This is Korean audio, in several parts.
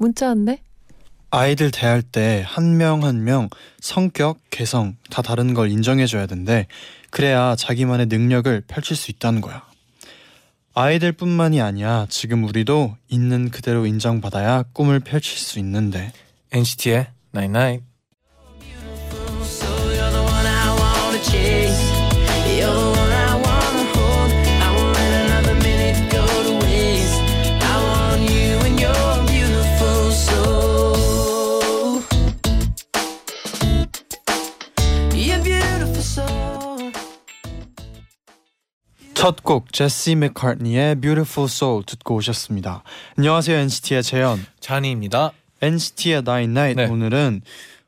문자 왔네. 아이들 대할 때 한 명 한 명 성격, 개성 다 다른 걸 인정해줘야 된대. 그래야 자기만의 능력을 펼칠 수 있다는 거야. 아이들뿐만이 아니야. 지금 우리도 있는 그대로 인정받아야 꿈을 펼칠 수 있는데. NCT의 one I wanna chase. 첫 곡 제시 맥카트니의 Beautiful Soul 듣고 오셨습니다. 안녕하세요 NCT의 재현. 잔이입니다. NCT의 Night Night 네. 오늘은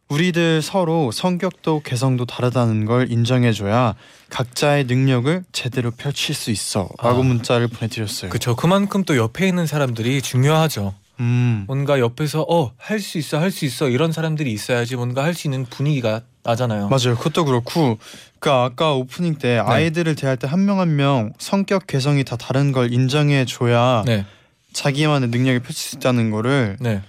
우리들 서로 성격도 개성도 다르다는 걸 인정해줘야 각자의 능력을 제대로 펼칠 수 있어라고 아. 문자를 보내드렸어요. 그쵸. 그만큼 또 옆에 있는 사람들이 중요하죠. 음, 뭔가 옆에서 어 할 수 있어 할 수 있어 이런 사람들이 있어야지 뭔가 할 수 있는 분위기가 나잖아요. 맞아요. 그것도 그렇고 그 아까 오프닝 때 네. 아이들을 대할 때 한 명 한 명 성격 개성이 다 다른 걸 인정해 줘야 네, 자기만의 능력을 펼칠 수 있다는 거를 네.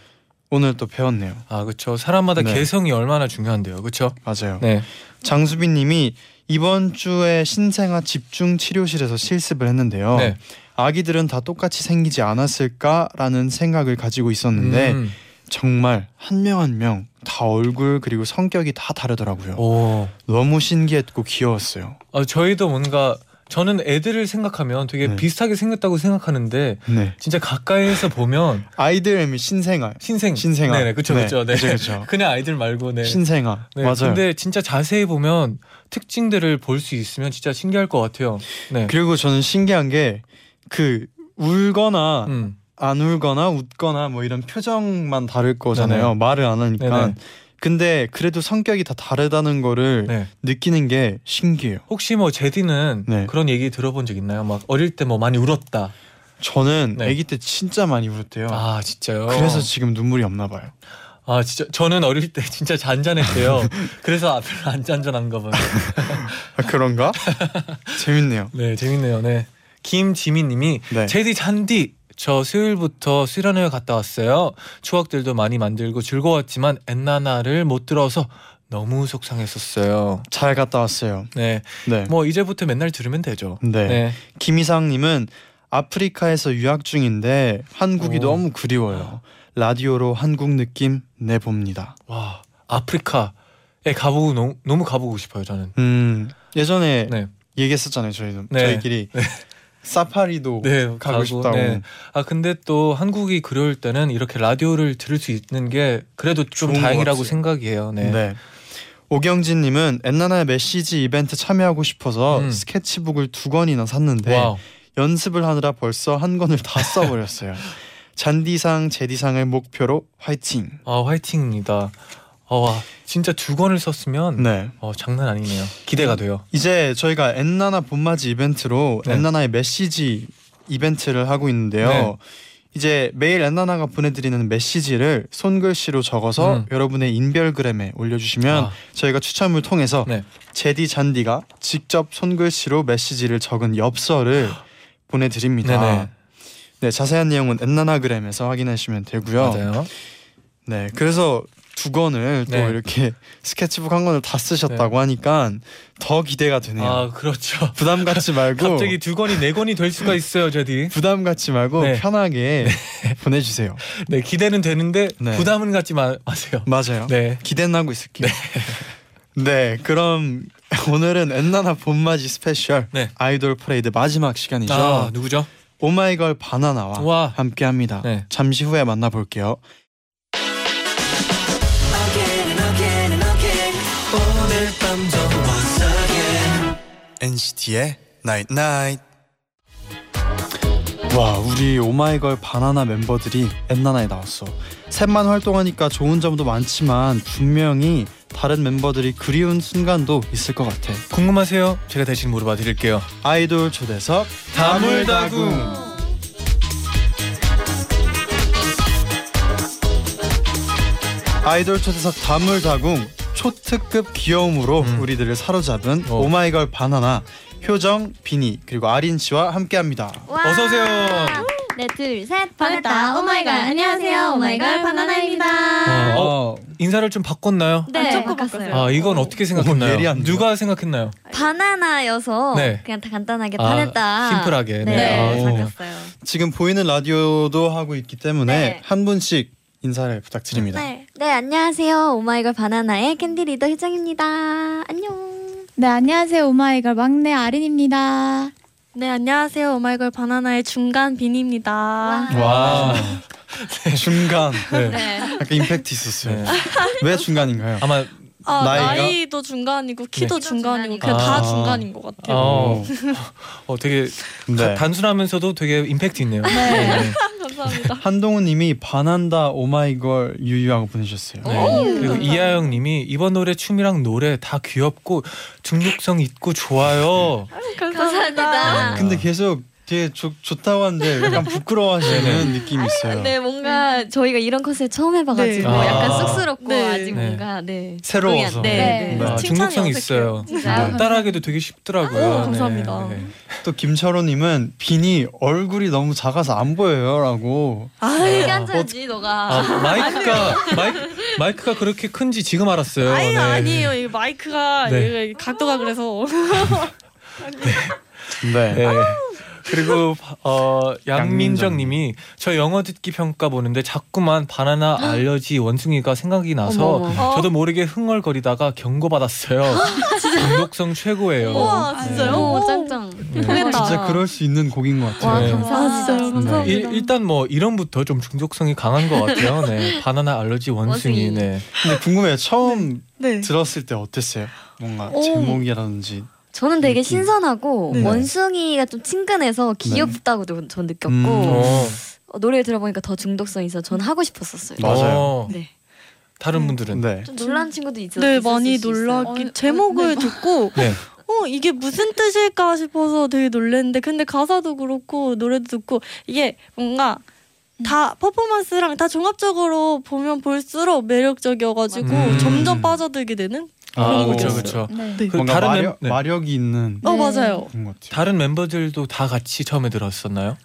오늘 또 배웠네요. 아 그렇죠. 사람마다 네. 개성이 얼마나 중요한데요. 그렇죠. 맞아요. 네. 장수빈님이 이번 주에 신생아 집중 치료실에서 실습을 했는데요. 네. 아기들은 다 똑같이 생기지 않았을까라는 생각을 가지고 있었는데 음. 정말 한 명 한명 다 얼굴 그리고 성격이 다 다르더라고요. 오. 너무 신기했고 귀여웠어요. 아, 저희도 뭔가 저는 애들을 생각하면 되게 네. 비슷하게 생겼다고 생각하는데 네. 진짜 가까이에서 보면 아이들 의미 신생아. 신생 신생아. 네네 그쵸 네, 그쵸 네. 그쵸, 그쵸. 그냥 아이들 말고 네. 신생아. 네, 맞아요. 근데 진짜 자세히 보면 특징들을 볼 수 있으면 진짜 신기할 것 같아요. 네. 그리고 저는 신기한 게 그 울거나 음. 안 울거나 웃거나 뭐 이런 표정만 다를 거잖아요. 네네. 말을 안 하니까. 네네. 근데 그래도 성격이 다 다르다는 거를 네. 느끼는 게 신기해요. 혹시 뭐 제디는 네. 그런 얘기 들어본 적 있나요? 막 어릴 때 뭐 많이 울었다. 저는 네. 아기 때 진짜 많이 울었대요. 아 진짜요? 그래서 지금 눈물이 없나 봐요. 아 진짜 저는 어릴 때 진짜 잔잔했대요. 그래서 별로 안 잔잔한가 봐요. 아, 그런가? 재밌네요. 네 재밌네요. 네 김지민님이 네. 제디 잔디 저 수요일부터 수련회 갔다 왔어요. 추억들도 많이 만들고 즐거웠지만 엔나나를 못 들어서 너무 속상했었어요. 잘 갔다 왔어요. 네, 네. 뭐 이제부터 맨날 들으면 되죠. 네. 네. 김희상 님은 아프리카에서 유학 중인데 한국이 오. 너무 그리워요. 라디오로 한국 느낌 내봅니다. 와 아프리카에 가보고 너무, 너무 가보고 싶어요. 저는. 음 예전에 네. 얘기했었잖아요. 저희도 네. 저희끼리 사파리도 네, 가고, 싶다고. 네. 아 근데 또 한국이 그리울 때는 이렇게 라디오를 들을 수 있는 게 그래도 좀 다행이라고. 생각이에요. 네. 네. 오경진님은 엔나나의 메시지 이벤트 참여하고 싶어서 음. 스케치북을 두 권이나 샀는데 wow. 연습을 하느라 벌써 한 권을 다 써버렸어요. 잔디상, 제디상을 목표로 화이팅. 아 화이팅입니다. 어, 와 진짜 두 권을 썼으면 네. 어, 장난 아니네요. 기대가 돼요. 이제 저희가 엔나나 봄맞이 이벤트로 네. 엔나나의 메시지 이벤트를 하고 있는데요. 네. 이제 매일 엔나나가 보내드리는 메시지를 손글씨로 적어서 음. 여러분의 인별그램에 올려주시면 아. 저희가 추첨을 통해서 네. 제디 잔디가 직접 손글씨로 메시지를 적은 엽서를 보내드립니다. 네네. 네 자세한 내용은 엔나나그램에서 확인하시면 되고요. 맞아요. 네 그래서 두 권을 또 네. 이렇게 스케치북 한 권을 다 쓰셨다고 하니까 더 기대가 되네요. 아 그렇죠. 부담 갖지 말고 갑자기 두 권이 네 권이 될 수가 있어요, 제디. 부담 갖지 말고 네. 편하게 보내주세요. 네 기대는 되는데 네. 부담은 갖지 마, 마세요. 맞아요. 네. 기대는 하고 있을게요. 네. 그럼 오늘은 엔나나 봄맞이 스페셜 네. 아이돌 퍼레이드 마지막 시간이죠. 아 누구죠? 오마이걸 반하나와 와. 함께합니다. 네. 잠시 후에 만나볼게요. Again and again and again 오늘 밤도 once again NCT의 Night Night. 와 우리 오마이걸 바나나 멤버들이 엔나나에 나왔어 셋만 활동하니까 좋은 점도 많지만 분명히 다른 멤버들이 그리운 순간도 있을 것 같아 궁금하세요? 제가 대신 물어봐 드릴게요. 아이돌 초대석 다물다궁 아이돌 초대석 다물다궁 초특급 귀여움으로 음. 우리들을 사로잡은 어. 오마이걸 바나나 효정, 비니 그리고 아린 씨와 함께합니다. 어서 오세요. 네, 둘, 셋. 반갑다. 오마이걸. 안녕하세요. 오마이걸 바나나입니다. 어, 인사를 좀 바꿨나요? 네, 조금 바꿨어요. 아 이건 어떻게 생각했나요? 누가 생각했나요? 바나나여서 네. 그냥 다 간단하게 아, 반했다. 심플하게. 네, 네. 아, 오. 바꿨어요. 지금 보이는 라디오도 하고 있기 때문에 네. 한 분씩 인사를 부탁드립니다. 네. 네, 안녕하세요. 오마이걸 반하나의 캔디 리더 효정입니다. 안녕. 네, 안녕하세요. 오마이걸 막내 아린입니다. 네, 안녕하세요. 오마이걸 반하나의 중간 비니입니다. 와. 중간 네. 네. 약간 임팩트 있었어요. 네. 왜 중간인가요? 아마 아, 나이가? 나이도 중간이고 키도 네. 중간이고. 그냥 다 아. 중간인 것 같아요. 어, 어 되게 네. 다- 단순하면서도 되게 임팩트 있네요. 네. 감사합니다. 한동훈 님이 반한다 오마이걸 유유하고 보내셨어요. 네. 그리고 이하영 님이 이번 노래 춤이랑 노래 다 귀엽고 중독성 있고 좋아요. 감사합니다. 근데 계속 되게 좋, 좋다고 하는데 약간 부끄러워하시는 느낌이 있어요. 네, 뭔가 저희가 이런 컷을 처음 해봐가지고 네. 약간 아. 쑥스럽고 네. 아직 네. 뭔가 네 새로워서. 네, 네. 네. 아, 칭찬이 중독성. 있어요. 네. 따라하기도 되게 쉽더라고요. 아, 감사합니다. 또 김철호님은 비니 얼굴이 너무 작아서 안 보여요라고. 크게 앉아야지 너가. 아, 마이크가 마이크, 마이 크가 그렇게 큰지 지금 알았어요. 아니 네. 아니에요. 이 마이크가 네. 이 각도가 그래서 네. 네. 그리고 어 양민정님이 저 영어 듣기 평가 보는데 자꾸만 바나나 알러지 원숭이가 생각이 나서 어머, 어머. 저도 모르게 흥얼거리다가 경고 받았어요. 중독성 최고예요. 우와 진짜요? 오, 짱짱. 네. 통했다. 진짜 그럴 수 있는 곡인 것 같아요. 와, 네. 감사합니다. 아, 진짜요? 감사합니다. 일, 일단 뭐 이름부터 좀 중독성이 강한 것 같아요. 네, 바나나 알러지 원숭이. 원숭이. 네. 근데 궁금해요. 처음 네. 들었을 때 어땠어요? 뭔가 오. 제목이라든지. 저는 되게 느낌. 신선하고 네. 원숭이가 좀 친근해서 귀엽다고도 전 느꼈고 음. 어, 어, 노래를 들어보니까 더 중독성 있어. 전 하고 싶었었어요. 맞아요. 어, 네. 다른 분들은 네. 좀 놀란 친구도 있었. 네 있었을 많이. 놀랐기 어, 제목을 네. 듣고 네. 어 이게 무슨 뜻일까 싶어서 되게 놀랐는데 근데 가사도 그렇고 노래도 듣고 이게 뭔가 다 퍼포먼스랑 다 종합적으로 보면 볼수록 매력적이어가지고 음. 점점 빠져들게 되는 아 그렇죠. 그렇죠. 네. 네. 그 뭔가 다른 마력, 멤- 네. 마력이 있는 어 네. 맞아요. 다른 멤버들도 다 같이 처음에 들었었나요?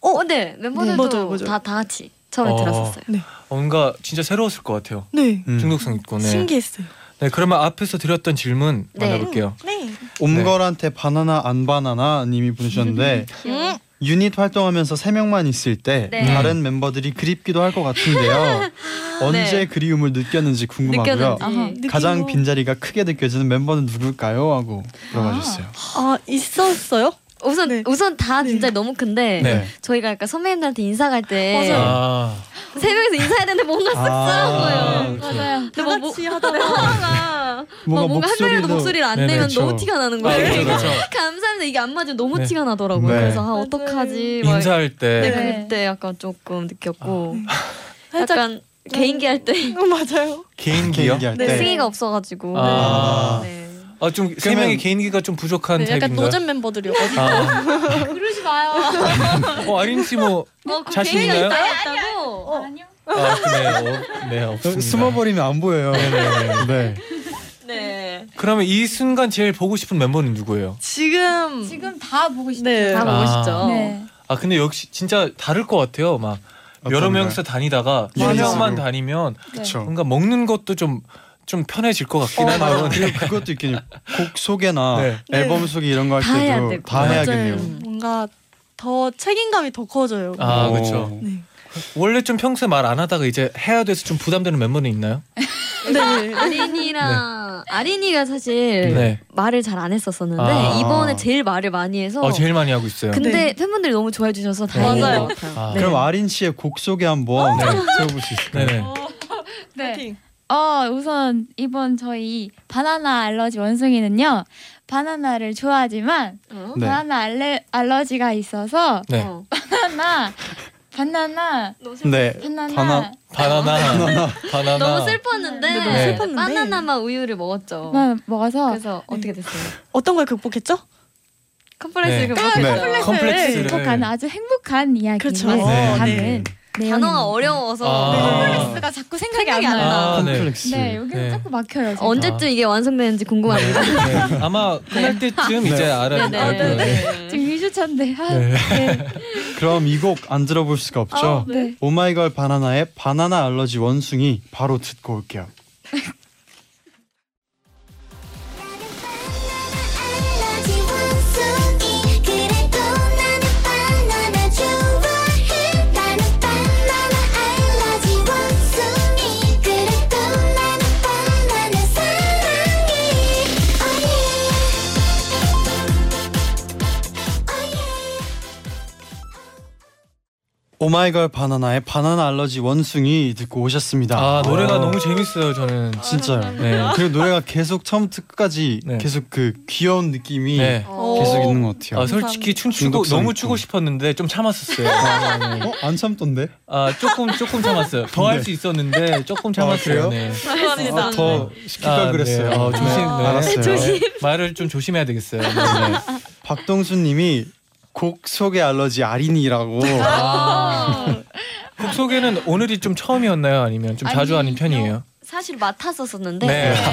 어, 네 멤버들도 맞아요, 맞아요. 다다 같이 처음에 어. 들었었어요. 어, 뭔가 진짜 새로웠을 것 같아요. 네. 음. 중독성 있고. 네. 신기했어요. 네, 그러면 앞에서 드렸던 질문 네. 만나볼게요. 네. 옴걸한테 바나나 안 바나나 님이 보내주셨는데 음. 유닛 활동하면서 세 명만 있을 때 네. 다른 멤버들이 그립기도 할 것 같은데요. 언제 네. 그리움을 느꼈는지 궁금하고요. 느꼈는지. 가장 빈자리가 크게 느껴지는 멤버는 누굴까요? 하고 물어봐 주셨어요. 아 있었어요? 우선 네. 우선 다 네. 진짜 너무 큰데 네. 저희가 약간 선배님들한테 인사 갈때세 맞아요. 아, 명이서 인사해야 되는데 뭔가 씁쓸한 거예요. 그렇죠. 맞아요. 근데 뭐, 뭐 같이 하다가 뭔가 뭔가, 뭔가 한 명이라도 목소리도- 목소리를 안 네네, 내면 그렇죠. 너무 티가 나는 거예요. 아, 그렇죠, 그러니까 그렇죠. 감사합니다 이게 안 맞으면 너무 네. 티가 나더라고요. 네. 그래서 아. 어떡하지 막 인사할 때 네, 네. 그때 약간 조금 느꼈고 살짝 약간 개인기 할때 어, 맞아요. 개인기요? 개인기 할 네. 때. 승희가 없어가지고 아. 네. 아, 좀세 그러면- 명이 개인기가 좀 부족한 네, 약간 타입인가요? 노잼 멤버들이어가지고 아, 그러지 마요. 어, 아린 씨뭐 어, 그 자신 개인기가 있나요? 있다고? 아니요. 아, 네, 어, 네, 없습니다. 숨어버리면 안 보여요. 네 네 네. 네. 네. 그러면 이 순간 제일 보고 싶은 멤버는 누구예요? 지금 지금 다 보고 싶죠. 네. 다 아. 보고 싶죠. 네. 아 근데 역시 진짜 다를 것 같아요. 막 여러 어떤가요? 명이서 다니다가 예, 한 명만 예. 다니면 그렇죠. 뭔가 먹는 것도 좀 좀 편해질 것 같긴 아, 하네요. 그리고 그것도 있겠네요. 곡 소개나 네. 앨범 소개 이런 거 할 다 해야 때도 되고. 다 맞아요. 해야겠네요. 뭔가 더 책임감이 더 커져요. 아 오. 그렇죠. 네. 원래 좀 평소에 말 안 하다가 이제 해야 돼서 좀 부담되는 멤버는 있나요? 네. 아린이랑 아린이가 사실 네. 말을 잘 안 했었었는데 아. 이번에 제일 말을 많이 해서 어 제일 많이 하고 있어요. 근데 네. 팬분들이 너무 좋아해 주셔서 다행인. 것 같아요. 아, 네. 그럼 아린 씨의 곡 소개 한번 네. 들어볼 수 있을까요? 네네. 네. 어, 우선 이번 저희 바나나 알러지 원숭이는요. 바나나를 좋아하지만 어? 네. 바나나 알레, 알러지가 있어서 네. 어. 바나나 바나나 네. 바나나 바나- 바나나 바나나 너무 슬펐는데 네, 너무 네. 슬펐는데 바나나맛 우유를 먹었죠. 만 먹어서 그래서 어떻게 됐어요? 어떤 걸 극복했죠? 네. 컴플렉스를 극복했어요. 네. 컴플렉스를 극복한 아주 행복한 이야기를 그렇죠. 네. 네. 내용입니다. 단어가 어려워서 아. 컴플렉스가 자꾸 생각이, 생각이 안 나요. 나. 아, 네. 컴플렉스. 네, 여기는 네. 자꾸 막혀요. 제가. 언제쯤 이게 완성되는지 궁금합니다. 네. 아마 끝날 때쯤 이제 알아 네, 알 거예요. 네. 지금 위주찬데. 아, 네. 네. 그럼 이 곡 안 들어볼 수가 없죠. 네. 오마이걸 바나나의 바나나 알러지 원숭이 바로 듣고 올게요. 오마이걸 바나나의 바나나 알러지 원숭이 듣고 오셨습니다. 아 노래가 어, 너무 재밌어요 저는. 진짜요. 네. 그리고 노래가 계속 처음부터 끝까지 네. 계속 그 귀여운 느낌이 네. 계속 있는 것 같아요. 아 솔직히 춤추고 너무 있고. 추고 싶었는데 좀 참았었어요. 아, 네. 어? 안 참던데? 아 조금 조금 참았어요. 더 할 수 있었는데 조금 참았어요. 그래요? 네. 아, 더 시킬 걸 아, 그랬어요. 네. 어, 조심. 네. 알았어요. 네. 말을 좀 조심해야 되겠어요. 네, 네. 박동수님이 곡 속의 알러지 아린이라고. 아, 곡 소개는 오늘이 좀 처음이었나요? 아니면 좀 자주 하는 아니요. 편이에요? 사실 맡았었었는데 네.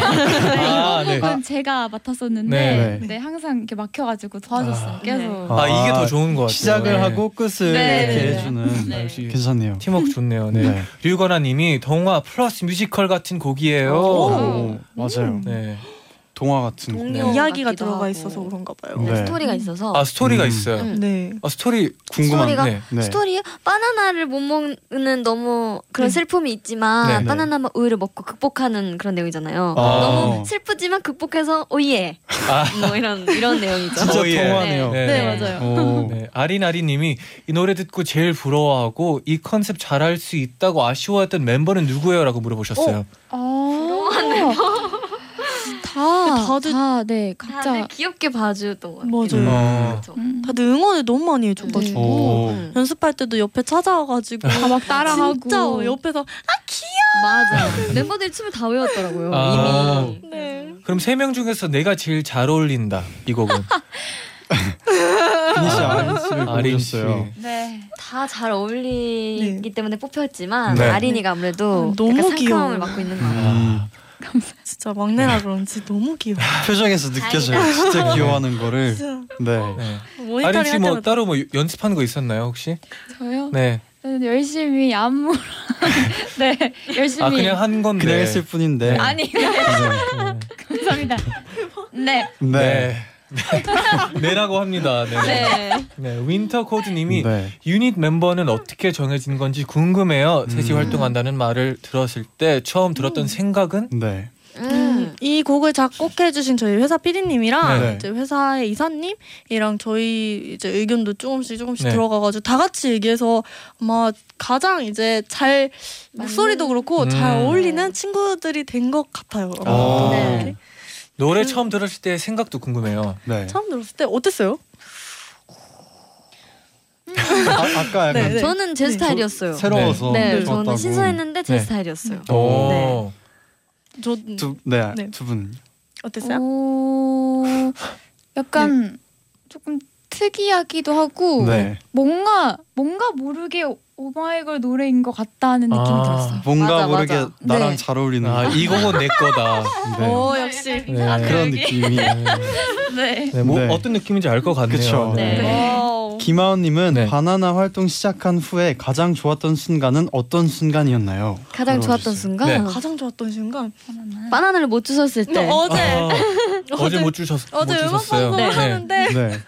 아, 네. 곡은 제가 맡았었는데 네. 네. 항상 이렇게 막혀가지고 도와줬어요. 아. 계속. 아 이게 더 좋은 것 같아요. 시작을 네. 하고 끝을 네, 이렇게 네. 해주는 네. 역시 괜찮네요. 팀워크 좋네요. 네. 네. 류건아님이 동화 플러스 뮤지컬 같은 곡이에요. 오, 맞아요. 네. 동화 같은 곡. 동요 이야기가 같기도 들어가 하고. 있어서 그런가 봐요. 네. 스토리가 있어서 아 스토리가 음. 있어요. 음. 네. 아 스토리 궁금한데. 스토리가 네. 네. 스토리요? 바나나를 못 먹는 너무 그런 네. 슬픔이 있지만 네, 네. 바나나 우유를 먹고 극복하는 그런 내용이잖아요. 아. 너무 슬프지만 극복해서 oh yeah 아. 뭐 이런 이런 내용이죠. 진짜 어, 예. 동화네요. 네. 네, 맞아요. 오. 네, 아린아린님이 이 노래 듣고 제일 부러워하고 이 컨셉 잘할 수 있다고 아쉬워했던 멤버는 누구예요?라고 물어보셨어요. 아. 다, 다들- 다, 네, 각자. 다들 귀엽게 봐주던 것 같아요. 맞아요. 어. 그렇죠. 음, 다들 응원을 너무 많이 해줘가지고 오. 음. 연습할 때도 옆에 찾아와가지고 다 막 따라하고. 진짜 옆에서 맞아. 멤버들이 춤을 다 외웠더라고요. 아. 이미. 네. 그럼 세 명 중에서 내가 제일 잘 어울린다 이 곡은 비니 씨 아린 씨를 아린 씨. 보셨어요. 네. 다 잘 어울리기 때문에 뽑혔지만 네. 아린이가 아무래도 아, 너무 약간. 상큼함을 맡고 있는 것 같아요. 음. 진짜 막내라 그런지 너무 귀여워. 표정에서 느껴져요. 진짜 귀여워하는 거를. 네. 네. 아린 씨 뭐 할 때마다 따로 뭐 연습하는 거 있었나요 혹시? 저요? 네. 저는 열심히 안무. 네, 열심히. 아 그냥 한 건데. 그냥 했을 뿐인데. 아니, 네. 감사합니다. 네. 네. 네. 네라고 합니다. 네. 네. 네. 윈터 코드님이 네. 유닛 멤버는 어떻게 정해진 건지 궁금해요. 셋이 음. 활동한다는 말을 들었을 때 처음 들었던 생각은 네. 음. 이 곡을 작곡해주신 저희 회사 PD님이랑 네. 이제 회사의 이사님 이랑 저희 이제 의견도 조금씩 조금씩 네. 들어가가지고 다 같이 얘기해서 아마 가장 이제 잘 목소리도 그렇고 음. 잘 어울리는 친구들이 된 것 같아요. 아. 네. 노래 처음 들었을 때 생각도 궁금해요. 네. 처음 들었을 때 어땠어요? 아, 아까 약간 네, 네. 저는 제 네. 스타일이었어요. 새로워서 네, 네. 저는. 신선했는데 제 네. 스타일이었어요. 오. 네. 저 두, 네, 네. 두 분. 어땠어요? 오, 약간 조금 특이하기도 하고 네. 뭔가 뭔가 모르게 오마이걸 노래인 것 같다는 느낌이 아. 들었어요. 뭔가 맞아, 모르게 맞아. 나랑 네. 잘 어울리는 아, 이 곡은 내 거다. 네. 오 역시 네. 그런 느낌이. 네. 네, 뭐 네. 어떤 느낌인지 알 것 같네요. 네. 네. 바나나 활동 시작한 후에 가장 좋았던 순간은 어떤 순간이었나요? 가장 좋았던. 순간 네. 가장 좋았던 순간 바나나 를 못 주웠을 때. 어제 아, 어제 못 주셨 어제 못 음악 주셨어요. 방송을 네. 하는데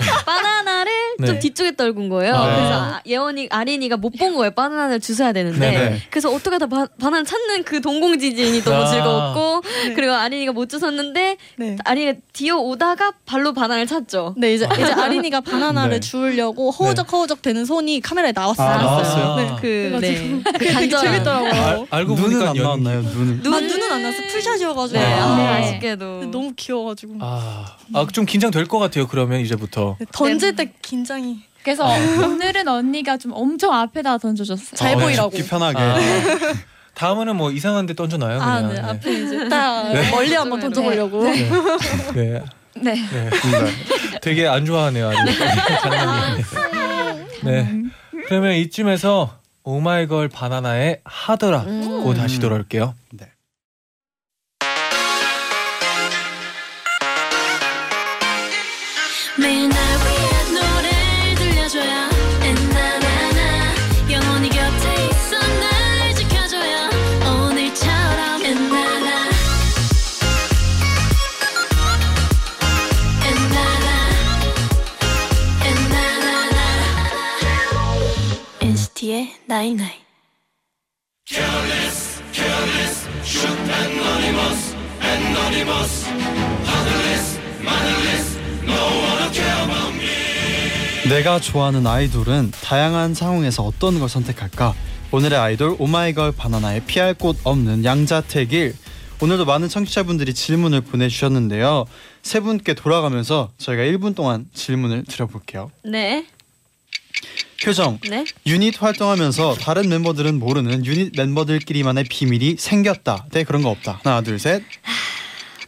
네. 네. 좀 뒤쪽에 떨군 거예요. 아. 그래서 아- 예원이 아린이가 못 본 거예요. 바나나를 주워야 되는데. 네, 네. 그래서 어떻게 하다 바, 바나나 찾는 그 동공지진이 너무 아. 즐거웠고 네. 그리고 아린이가 못 주웠는데 네. 아린이가 뒤어 오다가 발로 바나나를 찾죠. 네 이제 이제 아린이가 바나나를 네. 주우려고 허우적 허우적 되는 손이 카메라에 나왔어요. 아, 나왔어요? 네. 그, 네. 그. 재밌더라고요. 알, 알고 눈은 보니까 안. 나왔나요? 눈은. 눈, 아, 눈은 안 났어. 풀샷이어가지고. 네, 아. 아, 네. 아쉽게도. 근데 너무 귀여워가지고 아, 아, 좀 긴장될 것 같아요. 그러면 이제부터. 네, 던질 때 긴장 이 그래서 오늘은 언니가 좀 엄청 앞에다 던져줬어요. 잘 어, 네. 보이라고. 죽기 편하게. 아, 다음은 뭐 이상한 데 던져놔요 아, 그냥. 네. 네. 앞에 이제 딱 네. 멀리 한번 던져보려고. 네. 네. 네. 네. 되게 안 좋아하네요. 아주. 장난이. 네. 그러면 이쯤에서 오마이걸 바나나의 하더라고 다시 돌아올게요. 네. night night 내가 좋아하는 아이돌은 다양한 상황에서 어떤 걸 선택할까? 오늘의 아이돌 오마이걸 반하나의 피할 곳 없는 양자택일 오늘도 많은 청취자분들이 질문을 보내주셨는데요. 세 분께 돌아가면서 저희가 1분 동안 질문을 드려볼게요. 네. 효정, 네. 유닛 활동하면서 다른 멤버들은 모르는 유닛 멤버들끼리만의 비밀이 생겼다. 네 그런 거 없다. 하나 둘 셋.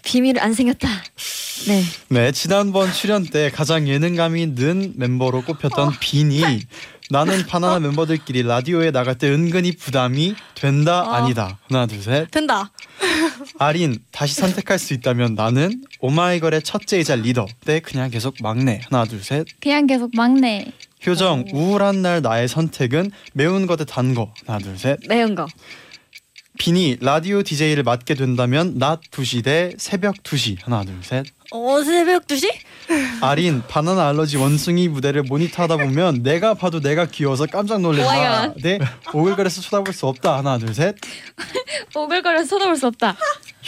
비밀 안 생겼다. 네. 네 지난번 출연 때 가장 예능감이 는 멤버로 꼽혔던 비니. 나는 반하나 멤버들끼리 라디오에 나갈 때 은근히 부담이 된다 어. 아니다. 하나 둘 셋. 된다. 아린 다시 선택할 수 있다면 나는 오마이걸의 첫째이자 리더. 네 그냥 계속 막내. 하나 둘 셋. 그냥 계속 막내. 효정 우울한 날 나의 선택은 매운 거 대 단 거. 하나 둘 셋. 매운 거. 비니 라디오 DJ를 맡게 된다면 낮 2시 대 새벽 2시 하나 둘 셋. 어 새벽 2시? 아린 바나나 알러지 원숭이 무대를 모니터하다 보면 내가 봐도 내가 귀여워서 깜짝 놀랜다. oh my god. 네 오글거려서 쳐다볼 수 없다 하나 둘 셋. 오글거려서 쳐다볼 수 없다.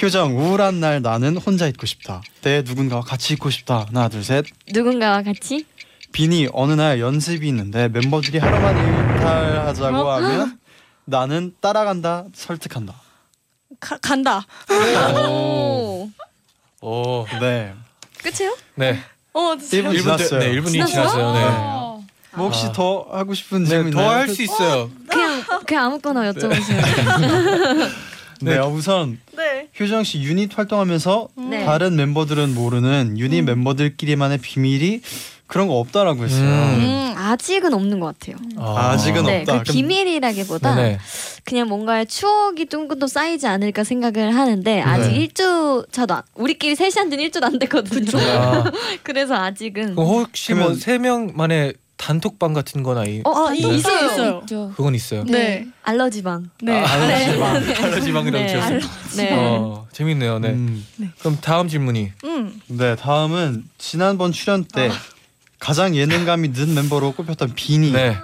효정 우울한 날 나는 혼자 있고 싶다. 네 누군가와 같이 있고 싶다 하나 둘 셋. 누군가와 같이? 비니 어느 날 연습이 있는데 멤버들이 하루만 일탈하자고 어? 하면 나는 따라간다 설득한다. 가, 간다. 오. 오. 네. 끝이에요? 네. 어 진짜. 1분 1분 지났어요. 네, 1분이 지났어요? 지났어요. 네. 어. 뭐 혹시 아. 더 하고 싶은 네, 질문 더할 수 있어요. 그냥 그냥 아무거나 여쭤보세요. 네, 우선 네. 효정 씨 유닛 활동하면서 네. 다른 멤버들은 모르는 유닛 멤버들끼리만의 비밀이 그런 거 없다라고 했어요. 음. 음. 아직은 없는 것 같아요. 아. 아직은 네, 없다. 그 비밀이라기보다 네네. 그냥 뭔가의 추억이 조금 더 쌓이지 않을까 생각을 하는데 아직 네. 1주 차도 안, 우리끼리 셋이 한 지는 1주도 안 됐거든요. 아, 그래서 아직은 그럼 혹시 뭐 세 명만의 단톡방 같은 거나 이 어, 아, 이- 있어요. 있어요. 있어요. 그건 있어요. 네. 알러지방. 네. 아, 알러지방. 알러지방이라고 네, 지었어요. 네. 어, 재밌네요. 네. 음, 그럼 다음 질문이 음. 네, 다음은 지난번 출연 때 가장 예능감이 는 멤버로 꼽혔던 비니. 네.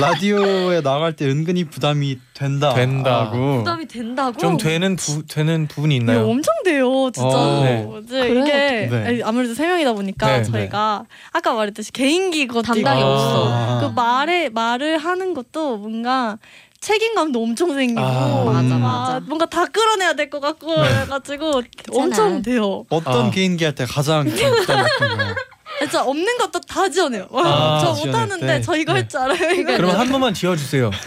라디오에 나갈 때 은근히 부담이 된다. 된다. 고 부담이 된다고? 좀 되는 부, 되는 부분이 이게 있나요? 엄청 돼요, 진짜. 어, 네. 이제 그래요? 이게 네. 아무래도 세 명이다 보니까 네, 저희가 아까 말했듯이 개인기 것도 담당이 없어. 그 말에 말을 하는 것도 뭔가 책임감도 엄청 생기고 아, 맞아, 음. 맞아. 뭔가 다 끌어내야 될 것 같고 네. 해가지고 엄청 돼요. 어떤 아. 개인기 할 때 가장 좀 부담했던 거예요? 진짜 없는 것도 다 지어내요. 아, 저 지어낼 못하는데 때. 저 이거 네. 할 줄 알아요. 이거. 그럼 한 번만 지어주세요.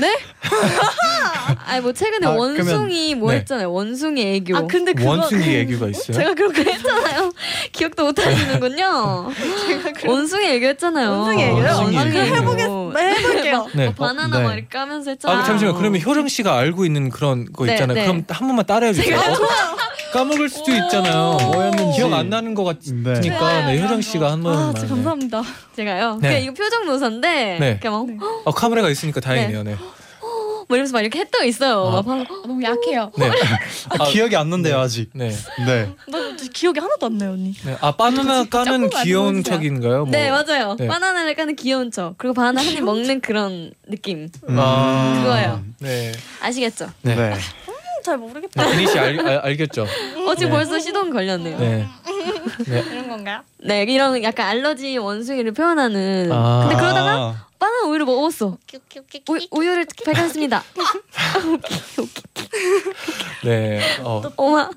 아니 뭐 최근에 아, 원숭이 뭐 네. 했잖아요. 원숭이 애교. 아 근데 그거 원숭이 애교가 있어요. 제가 그렇게 했잖아요. 기억도 못 하시는군요. 원숭이 애교 했잖아요. 원숭이 애교요? 원숭이 아, 그럼 애교. 해보겠 네, 해볼게요. 네. 뭐 바나나 네. 막 이렇게 까면서 했잖아요. 아 잠시만. 그러면 효정 씨가 알고 있는 그런 거 네, 있잖아요. 네. 그럼 한 번만 따라해 주세요. 어, 까먹을 수도 있잖아요. 뭐였는지. 기억 안 나는 것 같으니까 네. 네, 효정 씨가 한 번만. 아, 진짜 감사합니다. 제가요. 네. 그냥 이거 표정 노사인데 네. 그냥 막 어, 카메라가 있으니까 다행이네요. 네. 뭐 이러면서 막 이렇게 했던 거 있어요. 아. 막 바로 아, 너무 약해요. 네. 아, 기억이 안 난대요 아직. 네. 네. 나 기억이 하나도 안 나요, 언니. 네. 아 바나나 까는 귀여운 척인가요? 뭐. 네 맞아요. 네. 바나나를 까는 귀여운 척 그리고 바나나 한 입 먹는 그런 느낌 아. 그거예요. 네. 아시겠죠? 네. 네. 음, 잘 모르겠다. 네, 비니 씨 알, 알, 알겠죠? 어 지금 네. 벌써 시동 걸렸네요. 네. 네. 이런 건가요? 이런 약간 알러지 원숭이를 표현하는. 아. 근데 그러다가 아, 바나나 우유를 먹었어. 우, 우유를 발견했습니다. 네. 어. 어마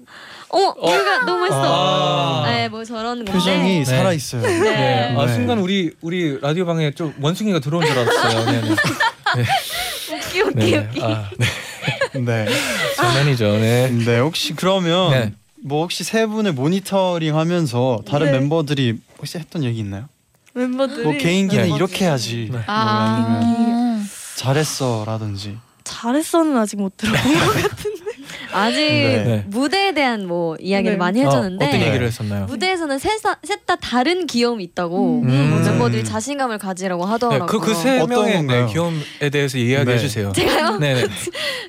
어머 이거 너무 멋있어. 아. 네, 뭐 저런 건데. 표정이 네. 살아 있어요. 네. 아 네. 순간 우리 우리 라디오 방에 좀 원숭이가 들어온 줄 알았어요. 네 네. 웃기 웃기 네. 웃기. 아, 네. 네. 장난이죠. 네. 네 혹시 그러면 네. 뭐 혹시 세 분을 모니터링하면서 다른 네. 멤버들이 혹시 했던 얘기 있나요? 멤버들이 뭐 개인기는 네. 이렇게 해야지. 네. 뭐 아니면 아, 잘했어라든지. 잘했어는 아직 못 들어본 것 같은데. 아직 네. 무대에 대한 뭐 이야기를 네. 많이 해줬는데 어, 어떤 네. 얘기를 했었나요? 무대에서는 셋다 다른 귀여움이 있다고 음. 뭐 멤버들이 자신감을 가지라고 네, 하더라고요. 그그 세 어떤 명의 네? 귀여움에 대해서 이야기해 네. 주세요. 제가요? 네네.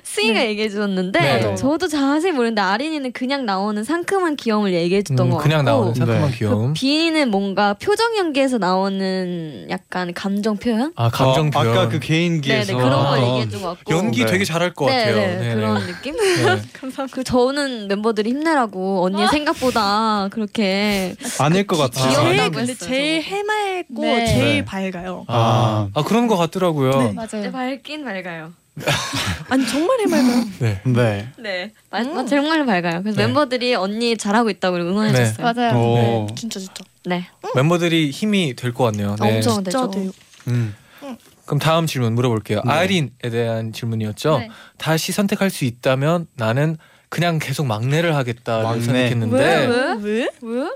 스이가 얘기해 주었는데 네. 저도 자세히 모르는데 아린이는 그냥 나오는 상큼한 귀여움을 얘기해 줬던 음, 것 그냥 같고 나오는 상큼한 네. 귀여움. 비니는 뭔가 표정 연기에서 나오는 약간 감정 표현? 아 감정 어, 표현. 아까 그 개인기에서 네네 그런 걸 아. 얘기해 준것 같고 연기 네. 되게 잘할 것 같아요. 네네 네네. 네. 그 저는 멤버들이 힘내라고 언니 생각보다 그렇게 아닐 것. 귀여워. 제일 귀엽다고 근데 했어요, 제일. 해맑고 네. 제일 네. 밝아요. 아, 아 그런 것 같더라고요. 네. 네, 맞아요. 밝긴 밝아요. 아니 정말 해맑아요. 네. 네. 네, 마, 마, 정말로 밝아요. 그래서 네. 멤버들이 언니 잘하고 있다고 응원해줬어요. 맞아요. 오. 진짜 진짜. 네, 멤버들이 힘이 될 것 같네요. 네. 엄청 진짜 되죠. 돼요. 음. 그럼 다음 질문 물어볼게요. 네. 아이린에 대한 질문이었죠. 네. 다시 선택할 수 있다면 나는 그냥 계속 막내를 하겠다를 막내. 선택했는데 왜? 왜? 왜?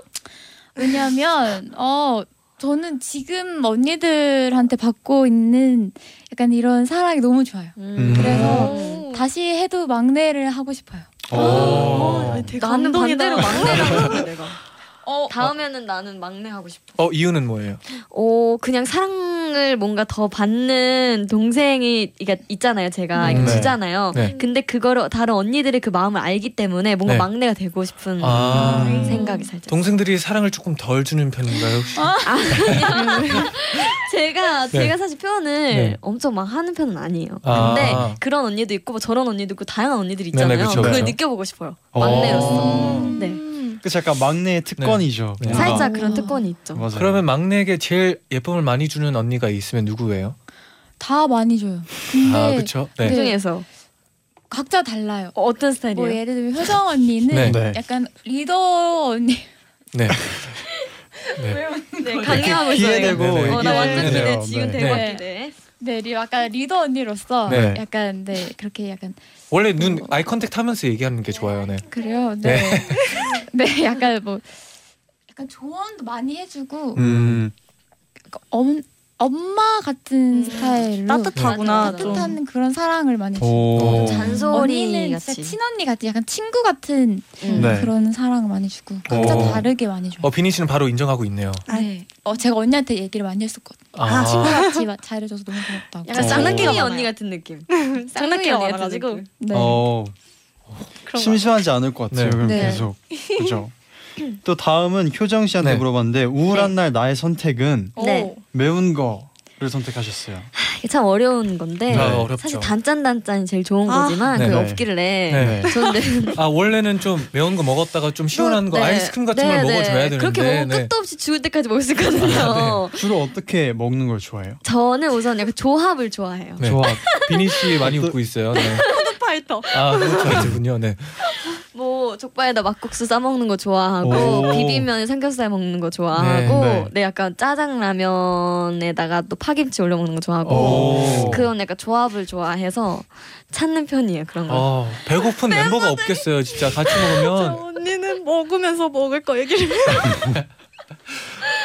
왜냐하면 어 저는 지금 언니들한테 받고 있는 약간 이런 사랑이 너무 좋아요. 음. 그래서 다시 해도 막내를 하고 싶어요. 오. 어, 되게 나는 감동이다. 반대로 막내라고 하고 내가. 어, 다음에는 나는 막내 하고 싶어. 어 이유는 뭐예요? 어 그냥 사랑 을 뭔가 더 받는 동생이 이게 있잖아요. 제가 음. 네. 주잖아요. 네. 근데 그거를 다른 언니들의 그 마음을 알기 때문에 뭔가 네. 막내가 되고 싶은 아. 생각이 살짝. 동생들이 사랑을 조금 덜 주는 편인가요 혹시? 제가 네. 제가 사실 표현을 네. 엄청 막 하는 편은 아니에요. 아. 근데 그런 언니도 있고 뭐 저런 언니도 있고 다양한 언니들이 있잖아요. 네네, 그쵸, 그걸 그쵸. 느껴보고 싶어요. 막내로서. 음. 네. 그 약간 막내의 특권이죠. 네. 살짝 그런 특권이 있죠. 맞아요. 그러면 막내에게 제일 예쁨을 많이 주는 언니가 있으면 누구예요? 다 많이 줘요. 근데 아 그렇죠. 그 네. 중에서 각자 달라요. 어, 어떤 스타일이에요? 뭐 예를 들면 효정 언니는 네. 네. 약간 리더 언니 네. 네, 강요하고 기회 있어요. 되고 네네. 어, 나 완전 기대. 지금 네. 대박 네. 기대. 네, 리 약간 리더 언니로서 네. 약간 네 그렇게 약간 원래 눈 아이 컨택 하면서 얘기하는 게 좋아요. 네. 그래요. 네. 네, 약간 뭐 약간 조언도 많이 해주고 음. 엄, 엄마 같은 스타일로 따뜻하구나, 네. 좀. 따뜻한 그런 사랑을 많이 주고 오. 잔소리 언니는 같이. 친언니 같은 약간 친구 같은 음. 네. 그런 사랑을 많이 주고 각자 오. 다르게 많이 줘요. 어 비니 씨는 바로 인정하고 있네요. 네. 어 제가 언니한테 얘기를 많이 했었거든요. 아, 친구같이 마- 잘해줘서 너무 고맙다고. 약간 오. 쌍둥이 많아요. 언니 같은 느낌. 장난기가 언니 많아가지고. 느낌. 네. 어. 심심하지 않을 것 같아요. 네. 그럼 네. 계속 그죠. 또 다음은 효정 씨한테 네. 물어봤는데 우울한 날 나의 선택은 오. 네. 매운 거를 선택하셨어요. 참 어려운 건데 네, 어렵죠. 사실 단짠 단짠이 제일 좋은 아. 거지만 네. 그게 네. 없길래 네. 저는 네. 아 원래는 좀 매운 거 먹었다가 좀 시원한 거 네. 아이스크림 같은 네, 걸 네. 먹어줘야 되는데 그렇게 먹으면 네. 끝도 없이 죽을 때까지 먹을 수 있거든요. 아, 주로 어떻게 먹는 걸 좋아해요? 저는 우선 약간 조합을 좋아해요. 네. 좋아. 비니 씨 많이 웃고 있어요. 네. 파이터. 아 그렇군요. 네. 뭐 족발에다 막국수 싸 먹는 거 좋아하고 오. 비빔면에 삼겹살 먹는 거 좋아하고 네, 네, 네. 약간 짜장라면에다가 또 파김치 올려 먹는 거 좋아하고 오. 그런 약간 조합을 좋아해서 찾는 편이에요 그런 거. 어, 배고픈 멤버가 없겠어요. 진짜 같이 먹으면 언니는 먹으면서 먹을 거 얘기를 해.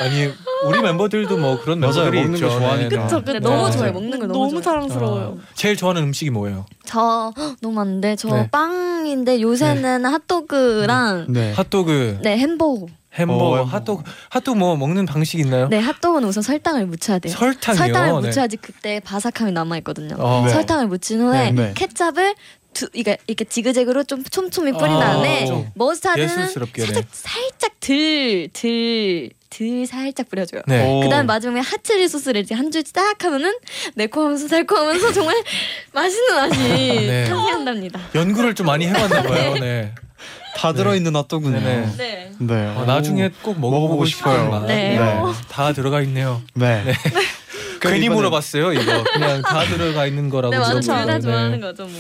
아니 우리 멤버들도 뭐 그런 맞아요. 멤버들이 먹는 거 있죠. 좋아하니까. 네, 네. 그쵸, 근데 그쵸. 너무 네. 좋아요 먹는 걸 너무, 너무 좋아해요. 사랑스러워요. 아, 제일 좋아하는 음식이 뭐예요? 저 헉, 너무 많은데 저 네. 빵인데 요새는 핫도그랑 네. 핫도그, 네 햄버거. 햄버거, 어, 핫도그, 핫도그 뭐 먹는 방식 있나요? 네 핫도그는 우선 설탕을 묻혀야 돼요. 설탕이요. 설탕을 네. 묻혀야지 그때 바삭함이 남아 있거든요. 어. 네. 설탕을 묻힌 후에 네, 네. 케찹을 두, 이게 이렇게 지그재그로 좀 촘촘히 뿌린 아, 다음에 좀 머스타드는 예술스럽게, 살짝 네. 살짝 들 들 들 살짝 뿌려줘요. 네. 오. 그다음 마지막에 핫칠리 소스를 이제 한 줄 딱 하면은 매콤하면서 달콤하면서 정말 맛있는 맛이 네. 상쾌한답니다. 연구를 좀 많이 해봤나 봐요. 네. 다 들어있는 핫도그네요. 네네. 네. 네. 어, 나중에 꼭 먹어보고, 먹어보고 싶어요. 네. 다 들어가 있네요. 네. 괜히 물어봤어요. 이거 그냥 다 들어가 있는 거라고. 네, 맞아. 둘다 네. 좋아하는 거죠, 뭐.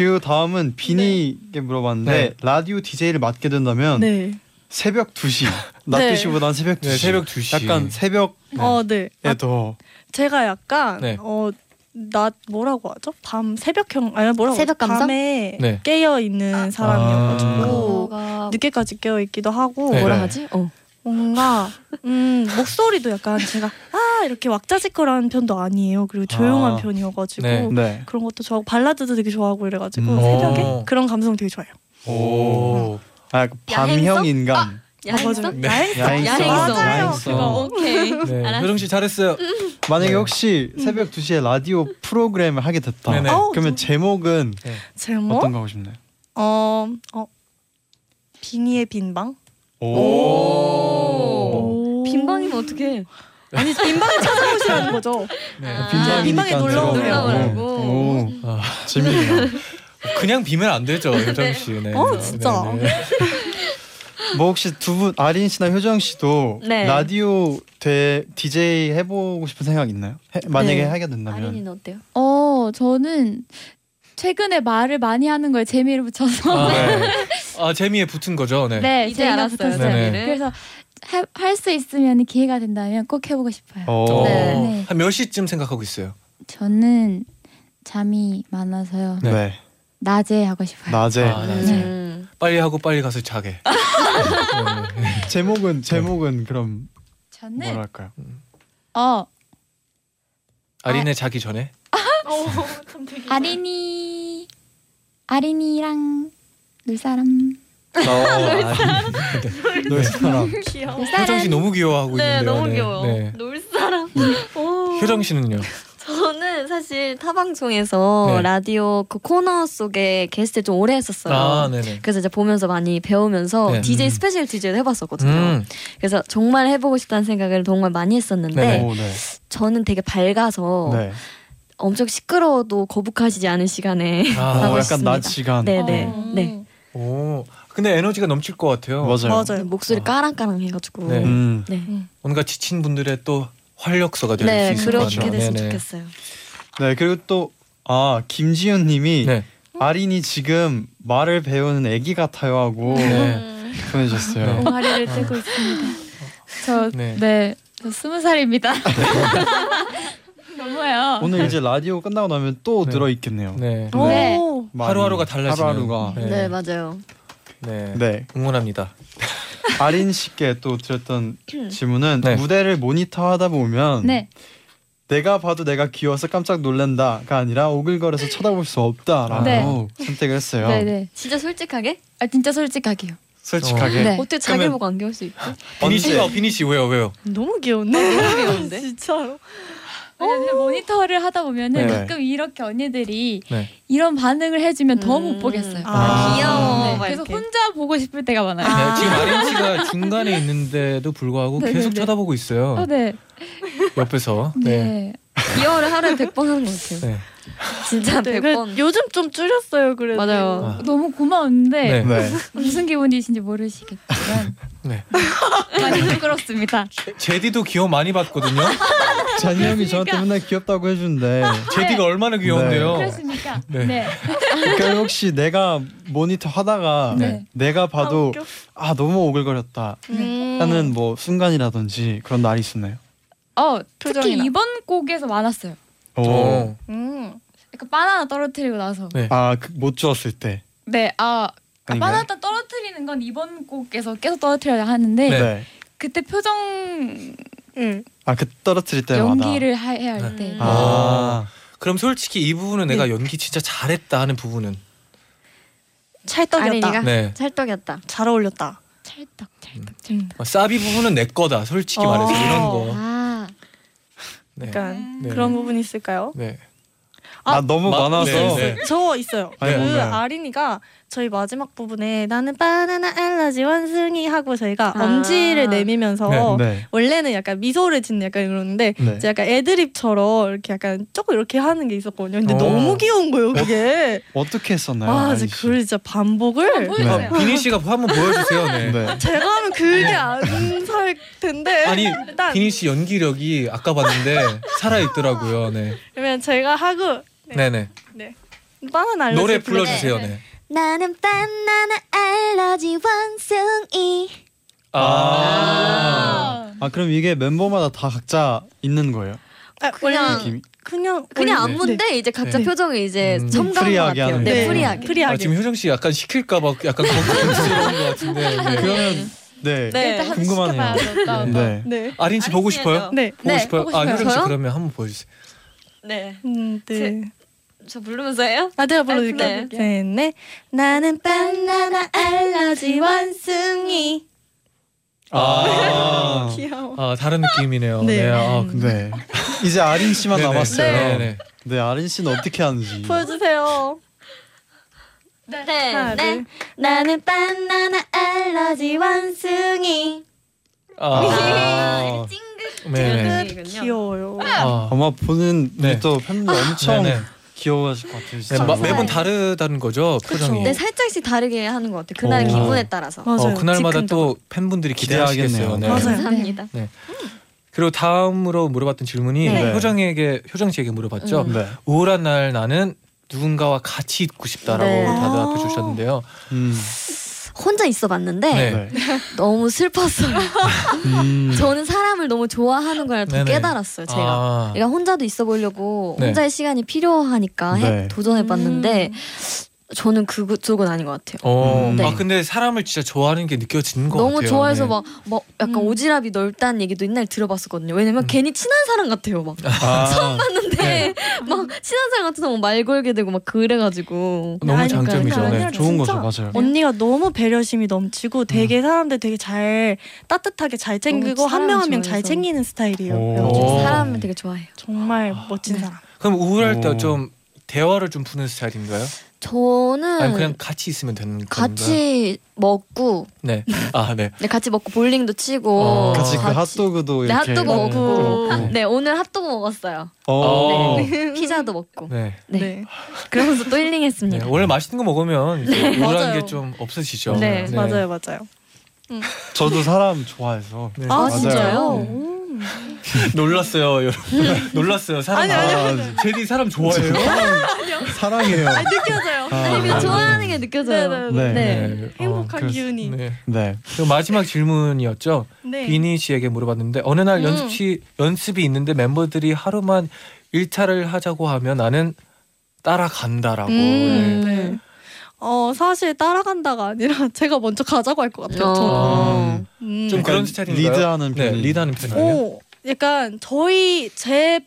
그리고 다음은 비니에게 물어봤는데 네. 라디오 DJ를 맡게 된다면 네. 새벽 2시 낮 네. 2시보다는 새벽 2시 네, 새벽 2시. 약간 새벽에 어, 네. 아, 더 제가 약간 네. 어. 나 뭐라고 하죠? 밤 새벽형 아니 뭐라고 새벽 하죠? 감성? 밤에 네. 깨어 있는 사람이어가지고 뭐가 늦게까지 깨어 있기도 하고 네. 뭐라 하지? 어. 뭔가 음 목소리도 약간 제가 아 이렇게 왁자지껄한 편도 아니에요. 그리고 조용한 아. 편이어가지고 네. 네. 그런 것도 좋아하고 발라드도 되게 좋아하고 이래가지고 음. 새벽에 오. 그런 감성 되게 좋아해요. 오. 아, 약간 밤형 야행성? 인간. 야행성? 네. 야행성. 야행성. 야행성. 맞아요. 야행성. 그거. 오케이. 네. 알았어. 효정 씨 잘했어요. 만약에 네. 혹시 새벽 2시에 라디오 프로그램을 하게 됐다. 네네. 어우, 그러면 제목은 제목 어떤 거 하고 싶나요? 어, 어 비니의 빈방. 오. 빈방이면 어떡해? 아니 빈방에 찾아오시라는 거죠. 네. 아, 빈방에 놀러. 오라고. 오, 아, 재밌네요. 그냥 비면 안 되죠, 효정 씨. 네. 어, 진짜. 네, 네. 뭐 혹시 두 분 아린 씨나 효정 씨도 네. 라디오 대 DJ 해보고 싶은 생각 있나요? 해- 만약에 네. 하게 된다면. 아린이는 어때요? 어 저는 최근에 말을 많이 하는 거에 재미를 붙여서 아, 네. 아, 재미에 붙은 거죠. 네. 네, 이제 재미가 알았어요. 붙었어요. 네네. 그래서 할 수 있으면 기회가 된다면 꼭 해보고 싶어요. 어. 네. 네. 한 몇 시쯤 생각하고 있어요? 저는 잠이 많아서요. 네. 네. 낮에 하고 싶어요. 낮에 아, 낮에. 음. 빨리 하고 빨리 가서 자게. 네, 네. 제목은 제목은 그럼 저는 뭐랄까요? 어 아린의 자기 전에. 아린이 아린이랑 놀 사람 어, 너의 사람. 귀여워. 놀 사람 효정 씨 너무 귀여워하고 네, 있는데요. 너무 네. 귀여워. 네. 놀 사람. 오. 효정 씨는요? 저는 사실 타 방송에서 네. 라디오 그 코너 속에 게스트 좀 오래 했었어요. 아, 네네. 그래서 이제 보면서 많이 배우면서 네. DJ 음. 스페셜 DJ도 해봤었거든요. 음. 그래서 정말 해보고 싶다는 생각을 정말 많이 했었는데. 오, 네. 저는 되게 밝아서 네. 엄청 시끄러워도 거북하시지 않은 시간에 아, 어, 하고 약간 싶습니다. 낮 시간. 네네 어. 네. 오. 근데 에너지가 넘칠 것 같아요. 맞아요. 맞아요. 목소리 어. 까랑까랑 해가지고 네. 음. 네. 뭔가 지친 분들의 또 활력소가 될 수 네, 있을 것 그렇게 같아요. 됐으면 네네. 좋겠어요. 네 그리고 또 아 김지윤 님이 네. 아린이 지금 말을 배우는 애기 같아요 하고 네. 보내주셨어요. 네. 동아리를 뜨고 있습니다. 저 네. 네, 저 스무 살입니다. 너무해요. 오늘 이제 라디오 끝나고 나면 또 네. 들어 있겠네요. 네. 오. 네. 많이. 하루하루가 달라지는. 하루하루가. 네. 네, 맞아요. 네. 네. 응원합니다. 아린 씨께 또 드렸던 질문은 네. 무대를 모니터하다 보면 네. 내가 봐도 내가 귀여워서 깜짝 놀란다가 아니라 오글거려서 쳐다볼 수 없다라고 네. 선택을 했어요. 네, 네. 진짜 솔직하게? 아 진짜 솔직하게요. 솔직하게. 네. 어떻게 그러면- 보고 안 귀여울 수 있지? 비니? 씨가 비니 씨 왜요 왜요? 너무 귀여운데? 너무 귀여운데? 진짜로. 왜냐면 모니터를 하다 보면은 네. 가끔 이렇게 언니들이 네. 이런 반응을 해주면 더 음. 못 보겠어요. 아, 귀여워. 네, 막 그래서 이렇게. 혼자 보고 싶을 때가 많아요. 네, 지금 아린 씨가 중간에 있는데도 불구하고 네, 계속 네, 네. 쳐다보고 있어요. 어, 네. 옆에서. 네. 네. 귀여워를 하루에 100번 하는 것 같아요. 네. 진짜 네, 100번. 그 요즘 좀 줄였어요. 그래도. 맞아요. 아. 너무 고마운데 네. 네. 무슨 기분이신지 모르시겠지만 네. 많이 부끄럽습니다. 제디도 귀여움 많이 받거든요. 잔이 형이 저한테 맨날 귀엽다고 해주는데 제디가 얼마나 귀여운데요. 그렇습니까? 네. 네. 그러니까 혹시 내가 모니터 하다가 네. 내가 봐도 웃겨. 아 너무 오글거렸다 음. 하는 뭐 순간이라든지 그런 날이 있었나요? 어, 특히 표정이나. 이번 곡에서 많았어요. 오. 음. 약간 바나나 떨어뜨리고 나서. 네. 아못 주었을 때. 네, 아 그러니까 아닌가요? 바나나 떨어뜨리는 건 이번 곡에서 계속 떨어뜨려야 하는데 네. 네. 그때 표정 음. 아그 떨어뜨릴 때마다. 연기를 하- 해야 할 때. 음. 아. 그럼 솔직히 이 부분은 내가 연기 진짜 잘했다 하는 부분은 찰떡이었다. 네. 찰떡이었다. 잘 어울렸다. 찰떡 찰떡. 음. 어, 사비 부분은 내 거다. 솔직히 어. 말해서 이런 거. 아, 네. 약간 네. 그런 부분이 있을까요? 네. 아, 너무 마- 많아서. 네, 네. 저 있어요. 그? 아린이가 저희 마지막 부분에 나는 바나나 알러지 원숭이 하고 저희가 아. 엄지를 내밀면서 네, 네. 원래는 약간 미소를 짓는 약간 이러는데 네. 이제 약간 애드립처럼 이렇게 약간 조금 이렇게 하는 게 있었거든요. 근데 어. 너무 귀여운 거예요, 그게. 어 떻게 했었나요? 아, 씨? 그걸 진짜 반복을. 아, 비니 씨가 한번 보여주세요. 네. 네. 제가 하면 그게 안 살 텐데. 아니 일단 비니 씨 연기력이 아까 봤는데 살아 있더라고요. 네. 그러면 제가 하고 네네. 네. 바나나 알러지 노래 불러- 불러주세요. 네. 나는 바나나 알러지 원숭이. 아. 아 그럼 이게 멤버마다 다 각자 있는 거예요? 아, 그냥 느낌이? 그냥 그냥 원래- 안무인데 이제 각자 네. 표정을 이제 음. 첨가한 것 같아요. 하는 네, 네. 프리하게. 프리하게. 아, 지금 효정 씨 약간 시킬까 봐 약간 걱정스러운 것 같은데. 네. 그러면 네, 네. 한번 궁금하네요. 네. 네. 아린 씨 보고 싶어요? 네. 보고 네, 싶어요? 보고 아 싶어요. 효정 씨? 그러면 한번 보여주세요. 네. 음, 네. 저 부르면서 해요? 아, 내가 불러드릴게요. 네. 셋, 넷. 나는 바나나 알러지 원숭이. 아, 귀여워. 아 다른 느낌이네요. 네. 네. 아, 그- 네. 이제 아린 씨만 네네. 남았어요. 네. 네. 네. 아린 씨는 어떻게 하는지. 보여주세요. 네. 네. 둘. 나는 바나나 알러지 원숭이. 아, 찡긋. 네네. 귀여워요. 아, 아마 보는 네. 또 팬분들 엄청 네네. 귀여워하실 것 같아요. 네, 진짜. 마- 맞아요. 매번 다르다는 거죠 표정이. 네, 살짝씩 다르게 하는 것 같아요. 그날 오. 기분에 따라서. 맞아요. 어, 그날마다 즉흥적으로. 또 팬분들이. 기대하겠네요. 네. 맞아요. 감사합니다. 그리고 다음으로 물어봤던 질문이 네. 효정에게 효정 씨에게 물어봤죠. 음. 네. 우울한 날 나는 누군가와 같이 있고 싶다라고 네. 대답해 아. 주셨는데요. 음. 혼자 있어 봤는데 네. 네. 너무 슬펐어요. 음. 저는 사람을 너무 좋아하는 걸 더. 깨달았어요. 제가. 아, 그러니까 혼자도 있어 보려고 네. 혼자의 시간이 필요하니까 해- 네. 도전해 봤는데 저는 그쪽은 아닌 것 같아요. 어, 네. 아 근데 사람을 진짜 좋아하는 게 느껴지는 것 너무 같아요. 좋아해서 네. 막, 막 약간 음. 오지랖이 넓다는 얘기도 옛날에 들어봤었거든요. 왜냐면 음. 괜히 친한 사람 같아요. 막 아, 봤는데 네. 막 친한 사람 같아서 막말 걸게 되고 막 그래가지고 너무 아니, 장점이죠. 그러니까 네. 좋은 거죠, 맞아요. 언니가 너무 배려심이 넘치고 되게 사람들 되게 잘 따뜻하게 잘 챙기고 너무 한명 한 명 잘. 챙기는 스타일이에요. 사람을 되게 좋아해요. 정말 멋진 네. 사람. 그럼 우울할 오. 때좀 대화를 좀 푸는 스타일인가요? 저는 아니 그냥 같이 있으면 되는 건가요? 같이 먹고 네. 아 네. 네, 같이 먹고 볼링도 치고 어. 같이 그 핫도그도 네, 이렇게 핫도그 먹고 먹고. 네 오늘 핫도그 먹었어요. 어. 네. 피자도 먹고 네. 네. 네. 그러면서 또 네. 힐링했습니다. 원래 맛있는 거 먹으면 우울한. 게 좀 없어지죠. 네, 맞아요, 맞아요. 저도 사람 좋아해서. 네. 아, 맞아요. 진짜요? 네. 음. 놀랐어요, 여러분. 놀랐어요. 사람 아니, 아니, 아, 제디 사람 좋아해요? 사랑해요. 아, 느껴져요. 아, 아니 좋아하는 게 느껴져요. 네, 네, 네. 네. 행복한 어, 기운이. 네. 네. 그리고 마지막 질문이었죠. 네. 비니 씨에게 물어봤는데 어느 날 음. 연습시 연습이 있는데 멤버들이 하루만 일탈을 하자고 하면 나는 따라간다라고. 음, 네. 네. 어 사실 따라간다가 아니라 제가 먼저 가자고 할 것 같아요. 저는. 어. 음. 좀 그런 스타일인가요? 리드하는 네, 편이. 리드하는 편이에요. 오, 약간 저희 제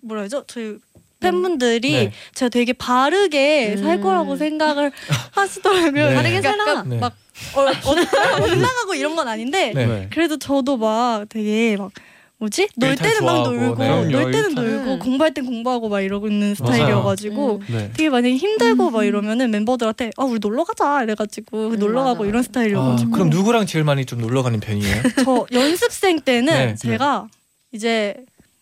뭐라 해죠? 저희 팬분들이 네. 제가 되게 바르게 음. 살 거라고 생각을 하시더라고요. 네. 바르게 살아. 약간 네. 막 어, 어, 올라가고 이런 건 아닌데 네. 네. 그래도 저도 막 되게 막 뭐지? 놀 일탈 때는 막 좋아하고, 놀고 네. 놀 때는. 놀고 음. 공부할 땐 공부하고 막 이러고 있는. 스타일이어가지고 음. 네. 되게 만약에 힘들고 막 이러면은 멤버들한테 아 우리 놀러 가자 이래가지고 음, 놀러 가고 맞아. 이런 아, 스타일이어가지고 그럼 누구랑 제일 많이 좀 놀러 가는 편이에요? 저 연습생 때는 네, 제가 이제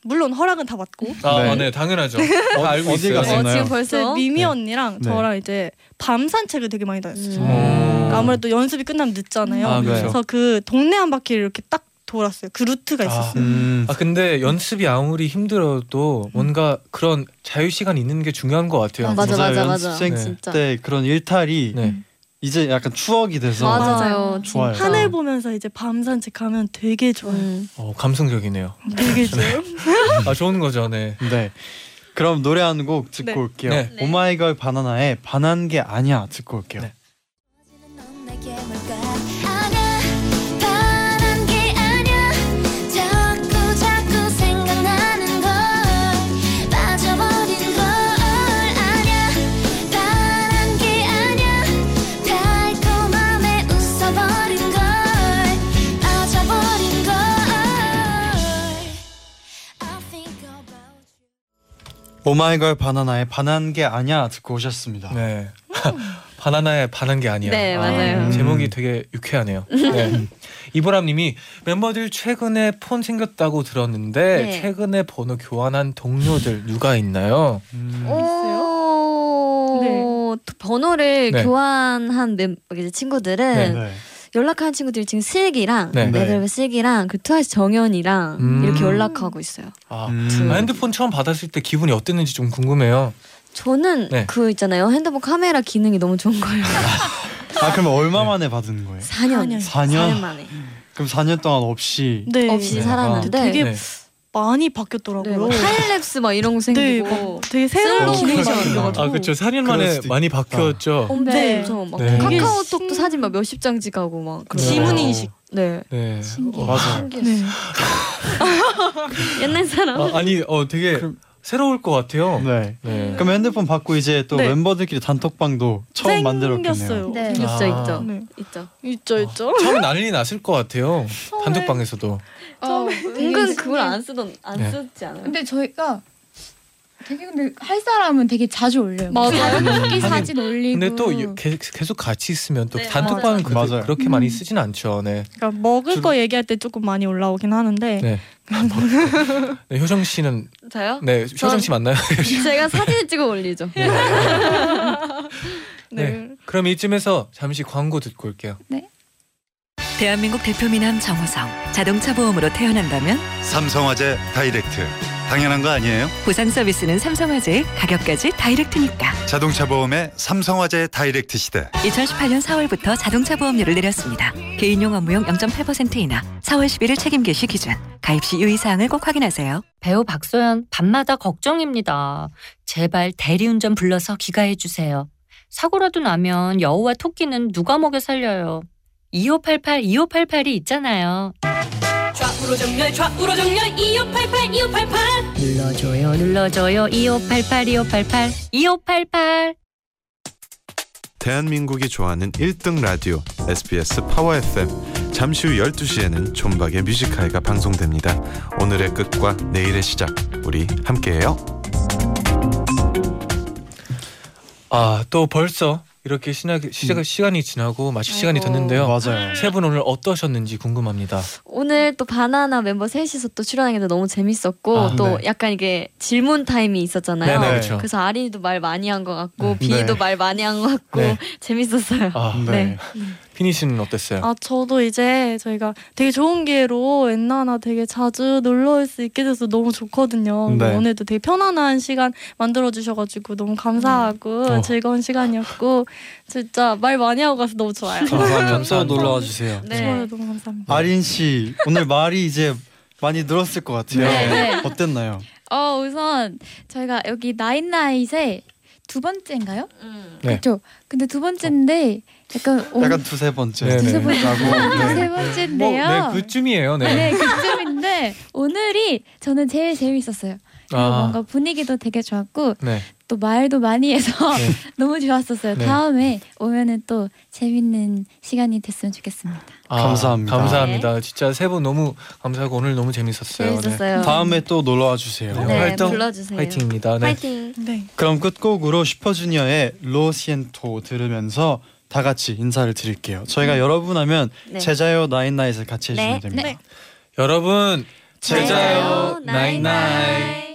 물론 허락은 다 받고 아, 네. 네, 네 당연하죠. 다 알고 어디 있어요. 어? 지금 이제 벌써 미미 네. 언니랑 네. 저랑 이제 밤 산책을 되게 많이 다녔어요. 음. 그러니까 아무래도 연습이 끝나면 늦잖아요. 아. 그래서 그 동네 한 바퀴를 이렇게 딱 돌았어요. 그 루트가 아. 있었어요. 음. 아 근데 연습이 아무리 힘들어도 뭔가 그런 자유 시간 있는 게 중요한 것 같아요. 맞아, 맞아, 맞아. 연습생 네. 진짜. 때 그런 일탈이 네. 이제 약간 추억이 돼서 맞아요. 좋아요. 하늘 보면서 이제 밤 산책하면 되게 좋아요. 음. 어, 감성적이네요. 되게 좋아요. 아 좋은 거죠, 네. 네. 그럼 노래 한 곡 듣고 네. 올게요. 네. 오마이걸 바나나의 반한 게 아니야 듣고 올게요. 오마이걸 반하나의 반한 게 아니야 듣고 오셨습니다. 네. 바나나에 반한 게 아니야. 네, 맞아요. 음. 제목이 되게 유쾌하네요. 네. 이보람님이 멤버들 최근에 폰 생겼다고 들었는데 네. 최근에 번호 교환한 동료들 누가 있나요? 음. 오. 네. 번호를 네. 교환한 멤 이제 친구들은 네. 네. 연락하는 친구들이 지금 슬기랑 네. 네. 레벨 슬기랑 그 트와이스 정연이랑 음. 이렇게 연락하고 있어요. 아, 음. 아, 핸드폰 처음 받았을 때 기분이 어땠는지 좀 궁금해요. 저는 네. 그 있잖아요. 핸드폰 카메라 기능이 너무 좋은 거예요. 아 그러면 얼마 만에 받은 거예요? 4년. 4년? 4년 만에. 그럼 4년 동안 없이 네. 없이 네. 살았는데 되게 네. 많이 네, 바뀌었더라고요. 뭐 time lapse 막 이런 거 네, 생기고 뭐 되게 새로운 슬로우 기능이 모션 생겨가지고. 아 그렇죠. 4년 그럴 만에 많이. 바뀌었죠. 엄청 네. 엄청 막 네. 카카오톡도 사진 막 몇십 장 찍하고 막 그런 지문 인식. 네. 네. 신기해. 어, 맞아요. 네. 옛날 사람. 아, 아니 어 되게 그럼- 새로울 것 같아요. 네. 네. 그럼 핸드폰 받고 이제 또 네. 멤버들끼리 단톡방도 처음 만들었겠네요. 생겼어요. 네. 있죠, 아. 있죠, 네. 있죠. 있죠, 있죠. 처음에 난리 났을 것 같아요. 단톡방에서도. 어, 은근 그걸 안 쓰던 안 네. 쓰지 않아요? 근데 저희가 되게 근데 할 사람은 되게 자주 올려요. 맞아요. 단톡기 사진 올리고. 근데 또 계- 계속 같이 있으면 또 네, 단톡방은 그, 맞아요. 그렇게 많이 쓰진 않죠. 네. 그러니까 먹을 주로- 거 얘기할 때 조금 많이 올라오긴 하는데 네. 네, 효정 씨는 저요? 네 효정 씨 맞나요? 제가 사진을 찍어 올리죠. 네. 네. 그럼 이쯤에서 잠시 광고 듣고 올게요. 대한민국 대표 미남 정우성 자동차 보험으로 태어난다면 삼성화재 다이렉트 당연한 거 아니에요? 보상 서비스는 삼성화재의 가격까지 다이렉트니까 자동차 보험의 삼성화재 다이렉트 시대 2018년 4월부터 자동차 보험료를 내렸습니다 개인용 업무용 0.8% 인하 4월 11일 책임 개시 기준 가입 시 유의사항을 꼭 확인하세요 배우 박소연 밤마다 걱정입니다. 제발 대리운전 불러서 귀가해 주세요. 사고라도 나면 여우와 토끼는 누가 먹여 살려요. 2588 2588이 있잖아요. 좌우로 정렬 좌우로 정렬 2588 2588 눌러줘요 눌러줘요 2588 2588 2588 대한민국이 좋아하는 1등 라디오 SBS 파워 FM 잠시 후 12시에는 존박의 뮤직하이가 방송됩니다. 오늘의 끝과 내일의 시작 우리 함께해요. 아 또 벌써 이렇게 시작, 시작 시간이 지나고 마칠 시간이 아이고. 됐는데요. 맞아요. 세 분 오늘 어떠셨는지 궁금합니다. 오늘 또 바나나 멤버 셋이서 또 출연하게 너무 재밌었고 아, 또 네. 약간 이게 질문 타임이 있었잖아요. 네네, 그렇죠. 그래서 아린이도 말 많이 한 것 같고 네. 비이도 네. 말 많이 한 것 같고 네. 재밌었어요. 아, 네. 피니 씨는 어땠어요? 아 저도 이제 저희가 되게 좋은 기회로 엔나나 되게 자주 놀러 올 수 있게 돼서 너무 좋거든요. 네. 오늘도 되게 편안한 시간 만들어 주셔가지고 너무 감사하고 어. 즐거운 시간이었고 진짜 말 많이 하고 가서 너무 좋아요. 감사합니다. 놀러 와 주세요. 네. 좋아요, 너무 감사합니다. 아린 씨 오늘 말이 이제 많이 늘었을 것 같아요. 네, 네. 어땠나요? 어 우선 저희가 여기 나인나잇의 두 번째인가요? 음. 네. 그렇죠. 근데 두 번째인데 약간 오- 약간 두세 번째. 네, 두세 번째 라고. 네. 세 뭐, 번째인데요. 네, 그쯤이에요. 네. 네, 그쯤인데 오늘이 저는 제일 재밌었어요. 아, 뭔가 분위기도 되게 좋았고 네. 또 말도 많이 해서 네. 너무 좋았었어요. 네. 다음에 오면은 또 재밌는 시간이 됐으면 좋겠습니다. 아, 감사합니다. 감사합니다. 진짜 세 분 너무 감사하고 오늘 너무 재밌었어요. 네. 재밌었어요. 다음에 또 놀러 와 주세요. 네, 네, 활동 불러주세요. 화이팅입니다. 네. 파이팅. 네. 그럼 끝곡으로 슈퍼주니어의 로시엔토 들으면서 다 같이 인사를 드릴게요. 저희가 여러분 하면 네. 제자요 나인나잇을 같이 해주시면 네. 됩니다. 네. 여러분 제자요. 나잇나잇